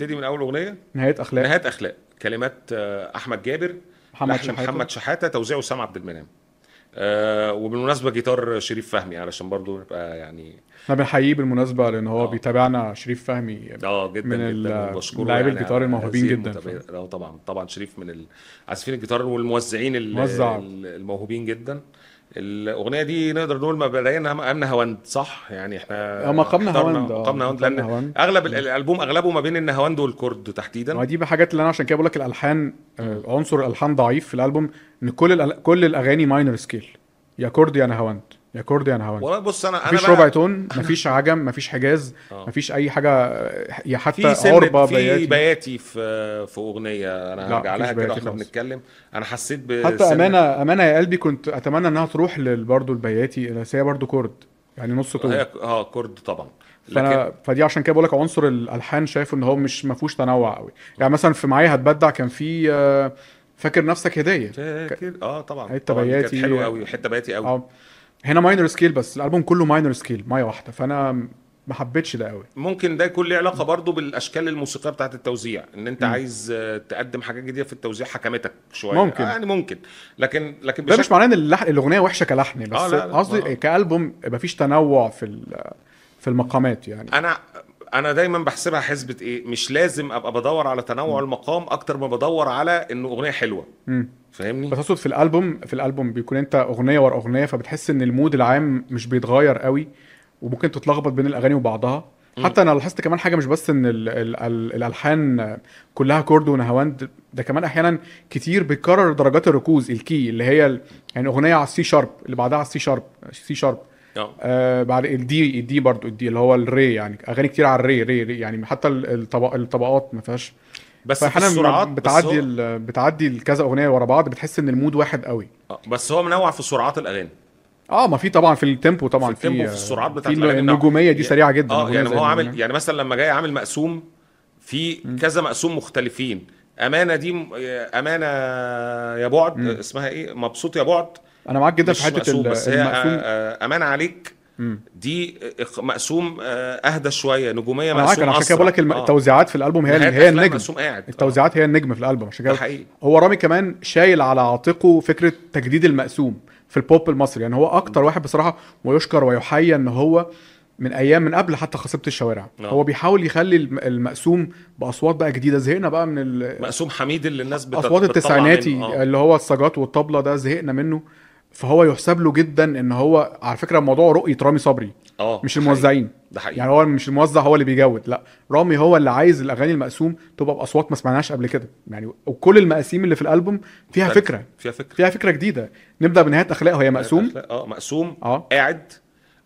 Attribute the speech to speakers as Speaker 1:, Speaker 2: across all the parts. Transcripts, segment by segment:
Speaker 1: نبتدي من أول أغنية؟
Speaker 2: نهايات أخلاق.
Speaker 1: نهايات أخلاق. كلمات آه، أحمد جابر.
Speaker 2: محمد
Speaker 1: لحن
Speaker 2: شحاتة.
Speaker 1: محمد شحاتة توزيع وسام عبد المنعم. آه وبالمناسبة جيتار شريف فهمي علشان برضو نبقى يعني
Speaker 2: إحنا بنحييه بالمناسبة لأن هو
Speaker 1: آه.
Speaker 2: بيتابعنا شريف فهمي
Speaker 1: آه جدا
Speaker 2: من لاعبي
Speaker 1: يعني
Speaker 2: الجيتار الموهوبين جدا.
Speaker 1: آه طبعا طبعا شريف من عازفين الجيتار والموزعين ال-
Speaker 2: موزع.
Speaker 1: ال- الموهوبين جدا. الأغنية دي نقدر نقول مبدئيا مقام نهاوند صح؟ يعني إحنا
Speaker 2: آه، مقامنا
Speaker 1: اخترنا
Speaker 2: هوند،
Speaker 1: مقام
Speaker 2: نهاوند
Speaker 1: مقام
Speaker 2: نهاوند.
Speaker 1: أغلب ال- الألبوم أغلبه ما بين النهاوند والكرد تحديدا.
Speaker 2: ما دي بحاجات اللي أنا عشان كده بقول لك الألحان آه، عنصر الألحان ضعيف في الألبوم إن كل كل الأغاني minor scale يا كرد يا نهاوند يا كرد يا نهاوند
Speaker 1: والله بص أنا أنا
Speaker 2: مفيش ربع tone مفيش عجم مفيش حجاز
Speaker 1: آه.
Speaker 2: مفيش أي حاجة آه، يا حتى
Speaker 1: في
Speaker 2: عربة
Speaker 1: في
Speaker 2: بياتي.
Speaker 1: بياتي في في أغنية
Speaker 2: أنا
Speaker 1: هرجع لها كده
Speaker 2: بياتي وإحنا.
Speaker 1: بنتكلم. أنا حسيت ب
Speaker 2: حتى أمانة أمانة يا قلبي كنت أتمنى إنها تروح برضه البياتي بس هي برضه كرد يعني نص
Speaker 1: tone. آه كرد طبعا. لكن
Speaker 2: فانا فدي عشان كده بقول لك عنصر الألحان شايفه إن هو مش ما فيهوش تنوع قوي. يعني مثلا في معايا هتبدع كان في آه، فاكر نفسك هدية.
Speaker 1: فاكر؟ آه طبعا.
Speaker 2: حتة
Speaker 1: طبعاً دي كانت
Speaker 2: بياتي.
Speaker 1: حلوة قوي حتة بياتي قوي.
Speaker 2: آه. هنا minor scale بس الألبوم كله minor scale مايه واحدة فأنا ما حبيتش ده قوي
Speaker 1: ممكن ده يكون له علاقة برضو بالأشكال الموسيقية بتاعت التوزيع إن أنت عايز آه، تقدم حاجات جديدة في التوزيع حكمتك شوية.
Speaker 2: ممكن.
Speaker 1: آه يعني ممكن. لكن لكن
Speaker 2: ده مش
Speaker 1: بشكل
Speaker 2: معناه إن اللحن الأغنية وحشة كلحن بس
Speaker 1: آه، لا،
Speaker 2: قصدي
Speaker 1: آه.
Speaker 2: كألبوم مفيش تنوع في ال- في المقامات يعني.
Speaker 1: أنا أنا دايما بحسبها حسبة إيه؟ مش لازم أبقى بدور على تنوع المقام أكتر ما بدور على انه أغنية حلوة.
Speaker 2: مم.
Speaker 1: فاهمني؟
Speaker 2: بس اقصد في الالبوم في الالبوم بيكون انت اغنية ورا اغنية فبتحس ان ال mood العام مش بيتغير قوي وممكن تتلخبط بين الاغاني وبعضها. حتى أنا لاحظت كمان حاجة مش بس ان ال ال ال الالحان كلها كرد ونهاوند ده كمان أحيانا كتير بيكرر درجات الركوز ال key اللي هي يعني اغنية على ال C sharp اللي بعدها على ال C sharp C
Speaker 1: sharp
Speaker 2: آه. بعد ال D ال D برضو ال D اللي هو الري يعني اغاني كتير على الري ري, ري يعني حتى ال- الطبق الطبقات ما فيهاش
Speaker 1: بس في
Speaker 2: فاحيانا
Speaker 1: السرعات
Speaker 2: لما
Speaker 1: بس
Speaker 2: بتعدي
Speaker 1: هو,
Speaker 2: ال- بتعدي كذا أغنية ورا بعض بتحس إن ال mood واحد قوي.
Speaker 1: آه، بس هو منوع في سرعات الأغاني.
Speaker 2: آه ما في طبعا في ال tempo طبعا
Speaker 1: في ال tempo، في السرعات بتاعت
Speaker 2: في. النجومية دي
Speaker 1: يا-
Speaker 2: سريعة جدا آه
Speaker 1: يعني هو عامل. يعني مثلا لما جاي عامل مقسوم في كذا مقسوم مختلفين. أمانة دي م- أمانة يا بعد اسمها إيه؟ مبسوط يا بعد.
Speaker 2: أنا معاك جدا في حتة
Speaker 1: مقسوم
Speaker 2: ال-
Speaker 1: بس هي
Speaker 2: المقسوم.
Speaker 1: آه، آه، أمانة عليك. دي مقسوم آه، أهدى شوية
Speaker 2: نجومية معاك
Speaker 1: مقسوم
Speaker 2: أنا عشان كده. بقول لك
Speaker 1: آه.
Speaker 2: التوزيعات في الألبوم هي هي النجم
Speaker 1: مقسوم قاعد آه.
Speaker 2: التوزيعات هي النجم في الألبوم عشان
Speaker 1: ده
Speaker 2: كده هو رامي كمان شايل على عاتقه فكرة تجديد المقسوم في البوب المصري يعني هو أكتر واحد بصراحة ويشكر ويحيى إن هو من أيام من قبل حتى خصيبة الشوارع
Speaker 1: آه.
Speaker 2: هو بيحاول يخلي الم- المقسوم بأصوات بقى جديدة زهقنا بقى من ال-
Speaker 1: مقسوم حميد اللي الناس بت-
Speaker 2: أصوات
Speaker 1: بتطلع
Speaker 2: التسعيناتي.
Speaker 1: آه.
Speaker 2: اللي هو السجات والطبلة ده زهقنا منه فهو يحسب له جدا إن هو على فكرة الموضوع رؤية رامي صبري
Speaker 1: آه
Speaker 2: مش الموزعين.
Speaker 1: ده حقيقي.
Speaker 2: يعني هو مش الموزع هو اللي بيجود لا. رامي هو اللي عايز الأغاني المقسوم تبقى بأصوات ما سمعناش قبل كده. يعني وكل المقاسيم اللي في الألبوم فيها
Speaker 1: مختلف.
Speaker 2: فكرة.
Speaker 1: فيها فكرة.
Speaker 2: فيها فكرة جديدة. نبدأ بنهايات أخلاق وهي مقسوم؟
Speaker 1: آه مقسوم.
Speaker 2: آه.
Speaker 1: قاعد.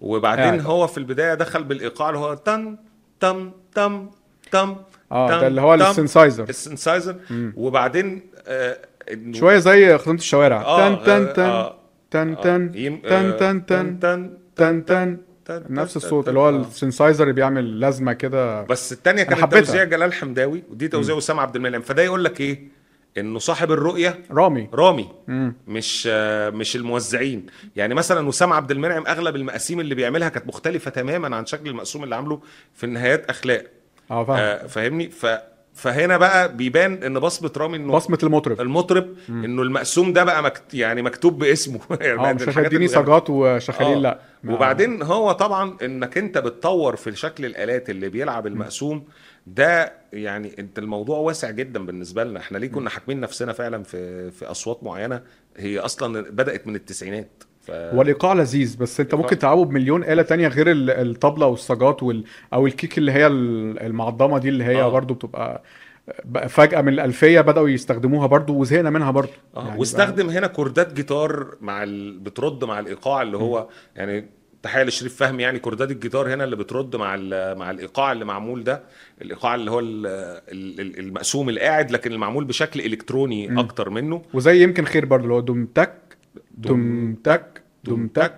Speaker 1: وبعدين
Speaker 2: قاعد.
Speaker 1: هو في البداية دخل بالإيقاع اللي هو تن تم تم تم
Speaker 2: آه
Speaker 1: تم،
Speaker 2: ده اللي هو.
Speaker 1: ال
Speaker 2: synthesizer
Speaker 1: ال synthesizer وبعدين آه
Speaker 2: شوية زي خدمة الشوارع.
Speaker 1: آه،
Speaker 2: تن تن
Speaker 1: آه،
Speaker 2: تن.
Speaker 1: آه،
Speaker 2: تن
Speaker 1: آه،
Speaker 2: تن تن
Speaker 1: آه،
Speaker 2: تن تن
Speaker 1: تن
Speaker 2: تن تن
Speaker 1: تن
Speaker 2: نفس الصوت اللي هو
Speaker 1: آه.
Speaker 2: ال synthesizer اللي بيعمل لازمة كده.
Speaker 1: بس
Speaker 2: الثانية
Speaker 1: كانت. توزيع جلال حمداوي ودي توزيع وسام عبد المنعم. فده يقول لك إيه؟ إنه صاحب الرؤية
Speaker 2: رامي.
Speaker 1: رامي
Speaker 2: مم.
Speaker 1: مش آه، مش الموزعين. يعني مثلا وسام عبد المنعم أغلب المقاسيم اللي بيعملها كانت مختلفة تماما عن شكل المقسوم اللي عامله في النهايات أخلاق.
Speaker 2: آه فاهم.
Speaker 1: آه فاهمني؟ ف فهنا بقى بيبان إن بصمة رامي إنه
Speaker 2: بصمة المطرب.
Speaker 1: المطرب إنه المقسوم ده بقى مكت... يعني مكتوب باسمه. يعني آه
Speaker 2: مش هتديني. سجات وشخاليل
Speaker 1: آه.
Speaker 2: لا.
Speaker 1: وبعدين هو طبعا إنك أنت بتطور في شكل الآلات اللي بيلعب المقسوم ده يعني أنت الموضوع واسع جدا بالنسبة لنا. إحنا ليه كنا حاكمين نفسنا فعلا في في أصوات معينة؟ هي أصلا بدأت من التسعينات. ف...
Speaker 2: هو الايقاع لذيذ بس انت ممكن تلعبه بمليون آلة تانية غير ال- الطبلة والسجات وال... أو الكيك اللي هي ال- المعضمة دي اللي هي
Speaker 1: آه.
Speaker 2: برضو بتبقى بقى فجأة من الألفية بدأوا يستخدموها برضو وزهقنا منها برضو
Speaker 1: آه
Speaker 2: يعني
Speaker 1: واستخدم هنا كوردات جيتار مع ال... بترد مع الإيقاع اللي هو يعني تحية لشريف فهمي يعني كوردات الجيتار هنا اللي بترد مع. مع الإيقاع اللي معمول ده الإيقاع اللي هو ال... ال- ال- المقسوم القاعد لكن المعمول بشكل إلكتروني
Speaker 2: مم.
Speaker 1: أكتر منه
Speaker 2: وزي يمكن خير برضو اللي هو دم تك دم تك دم تك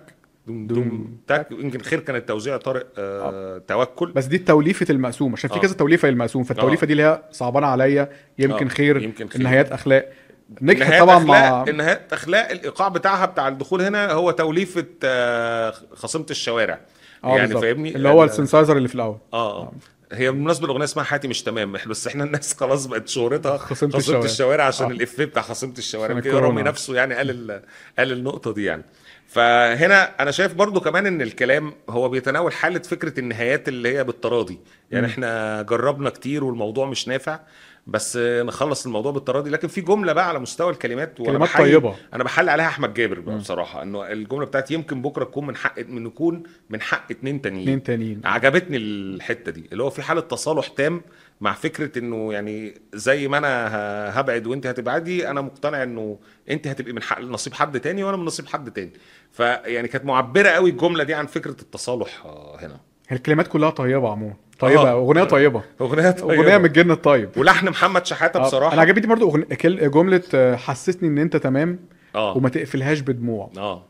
Speaker 1: دم
Speaker 2: دم
Speaker 1: تك يمكن خير كان التوزيع طارق آه توكل
Speaker 2: بس دي توليفة المقسوم عشان في
Speaker 1: آه.
Speaker 2: كذا توليفة للمقسوم فالتوليفة
Speaker 1: آه.
Speaker 2: دي اللي هي صعبانة عليا يمكن
Speaker 1: آه.
Speaker 2: خير
Speaker 1: يمكن خير.
Speaker 2: النهايات أخلاق نجحت
Speaker 1: نهايات
Speaker 2: طبعا مع
Speaker 1: نهايات أخلاق الإيقاع بتاعها بتاع الدخول هنا هو توليفة آه خصيمة الشوارع
Speaker 2: آه
Speaker 1: يعني. فاهمني
Speaker 2: اللي هو
Speaker 1: ال-
Speaker 2: السنسايزر اللي في الأول
Speaker 1: آه آه هي بالمناسبة الأغنية اسمها حياتي مش تمام بس إحنا الناس خلاص بقت شهرتها
Speaker 2: خصمت
Speaker 1: خصمت
Speaker 2: الشوارع.
Speaker 1: الشوارع عشان
Speaker 2: آه.
Speaker 1: الإفيه بتاع خصمت الشوارع
Speaker 2: الكورونا.
Speaker 1: رامي نفسه يعني قال ال- قال النقطة دي يعني فهنا أنا شايف برضو كمان إن الكلام هو بيتناول حالة فكرة النهايات اللي هي بالتراضي. يعني إحنا جربنا كتير والموضوع مش نافع. بس نخلص الموضوع بالتراضي لكن في جملة بقى على مستوى الكلمات وأنا
Speaker 2: كلمات طيبة.
Speaker 1: أنا بحل عليها أحمد جابر بقى بصراحة إنه الجملة بتاعت يمكن بكرة تكون من حق من يكون من حق اتنين تانيين.
Speaker 2: اتنين تانيين.
Speaker 1: عجبتني الحتة دي اللي هو في حالة تصالح تام مع فكرة إنه يعني زي ما أنا هبعد وأنت هتبعدي أنا مقتنع إنه أنت هتبقي من حق نصيب حد تاني وأنا من نصيب حد تاني. فيعني كانت معبرة قوي الجملة دي عن فكرة التصالح آه، هنا.
Speaker 2: الكلمات كلها طيبة عموما. طيبة
Speaker 1: آه.
Speaker 2: أغنية طيبة.
Speaker 1: أغنية طيبة.
Speaker 2: أغنية من الجن الطيب.
Speaker 1: ولحن محمد شحاتة
Speaker 2: آه،
Speaker 1: بصراحة.
Speaker 2: أنا عجبتني برضو أغن... كل... جملة آه، حسسني إن أنت تمام
Speaker 1: آه.
Speaker 2: وما تقفلهاش بدموع.
Speaker 1: آه.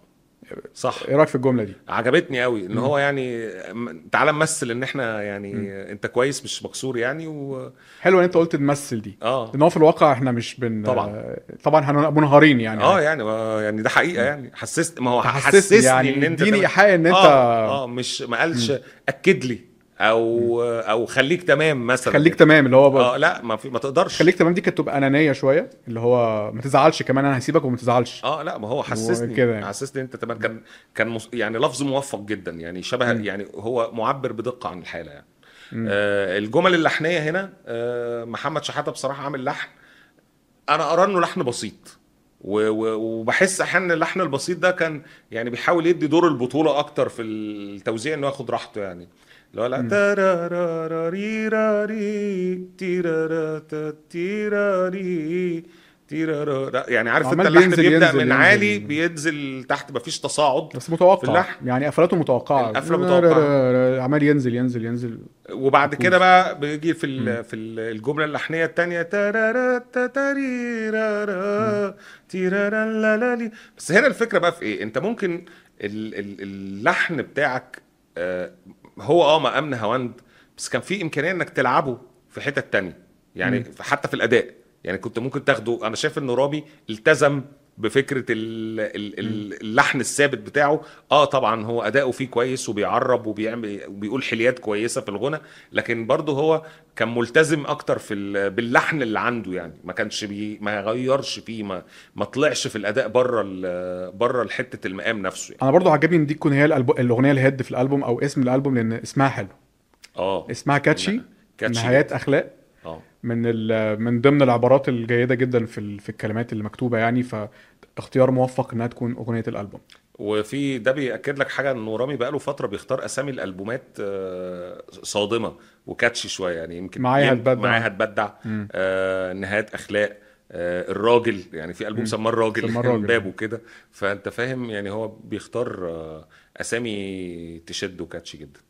Speaker 1: صح.
Speaker 2: إيه رأيك في الجملة دي؟
Speaker 1: عجبتني قوي إن هو يعني م- تعالى نمثل إن إحنا يعني أنت كويس مش مكسور يعني و
Speaker 2: حلو إن أنت قلت نمثل دي.
Speaker 1: آه.
Speaker 2: لأن هو في الواقع إحنا مش بن
Speaker 1: طبعاً.
Speaker 2: آه، طبعا هن- منهارين يعني.
Speaker 1: آه يعني ما- يعني ده حقيقة يعني. حسست ما هو حسسني
Speaker 2: يعني
Speaker 1: إن
Speaker 2: أنت
Speaker 1: إديني.
Speaker 2: إيحاء إن أنت
Speaker 1: آه, آه مش ما قالش أكد لي. أو أو خليك تمام مثلا.
Speaker 2: خليك تمام اللي هو ب...
Speaker 1: آه لا ما في ما تقدرش.
Speaker 2: خليك تمام دي كانت تبقى أنانية شوية اللي هو ما تزعلش كمان أنا هسيبك وما تزعلش.
Speaker 1: آه لا ما هو حسسني
Speaker 2: كده يعني.
Speaker 1: حسسني أنت تمام. كان كان مس... يعني لفظ موفق جدا يعني شبه يعني هو معبر بدقة عن الحالة يعني. آه الجمل اللحنية هنا آه محمد شحاتة بصراحة عامل لحن أنا أرى إنه لحن بسيط. وبحس أحيانا اللحن البسيط ده كان يعني بيحاول يدي دور البطولة أكتر في التوزيع إنه ياخد راحته يعني. اللي هو لا تاراراريراري تيرارا تا تيراري تيرارا. يعني عارف انت اللحن
Speaker 2: بينزل-
Speaker 1: بيبدأ
Speaker 2: ينزل-
Speaker 1: من
Speaker 2: ينزل.
Speaker 1: عالي بينزل تحت مفيش تصاعد
Speaker 2: بس متوقع.
Speaker 1: في اللحن.
Speaker 2: يعني قفلاته متوقعة.
Speaker 1: القفلة متوقعة.
Speaker 2: عمال ينزل ينزل ينزل.
Speaker 1: وبعد كده بقى بيجي في ال- في ال- الجملة اللحنية الثانية تارارا تا تاريرارا تيرارا لا لا لي بس هنا الفكرة بقى في إيه؟ أنت ممكن ال- ال- اللحن بتاعك آه، هو آه مقام نهاوند بس كان في امكانية انك تلعبه في حتت تانية. يعني حتى في الأداء. يعني كنت ممكن تاخده. أنا شايف إن رامي التزم بفكرة ال- ال- ال- اللحن الثابت بتاعه آه طبعا هو أداؤه فيه كويس وبيعرب وبيعمل وبيقول حليات كويسة في الغنى لكن برضه هو كان ملتزم أكتر في ال- باللحن اللي عنده يعني ما كانش بي ما غيرش فيه ما ما طلعش في الأداء بره بره حتة المقام نفسه يعني.
Speaker 2: أنا برضو عجبني إن دي تكون هي. الأغنية الهيد في الألبوم أو اسم الألبوم لأن اسمها حلو
Speaker 1: آه
Speaker 2: اسمها كاتشي
Speaker 1: كاتشي.
Speaker 2: نهايات أخلاق
Speaker 1: آه.
Speaker 2: من ال... من ضمن العبارات الجيدة جدا في. في الكلمات اللي مكتوبة يعني فاختيار موفق إنها تكون أغنية الألبوم.
Speaker 1: وفي ده بيأكد لك حاجة إن رامي بقاله فترة بيختار أسامي الألبومات آه، صادمة وكاتشي شوية يعني يمكن
Speaker 2: معايا هتبدع.
Speaker 1: معايا هتبدع. آه، نهايات أخلاق. آه، الراجل يعني في ألبوم سماه الراجل
Speaker 2: سماه الراجل.
Speaker 1: باب وكده فأنت فاهم يعني هو بيختار آه، أسامي تشد وكاتشي جدا.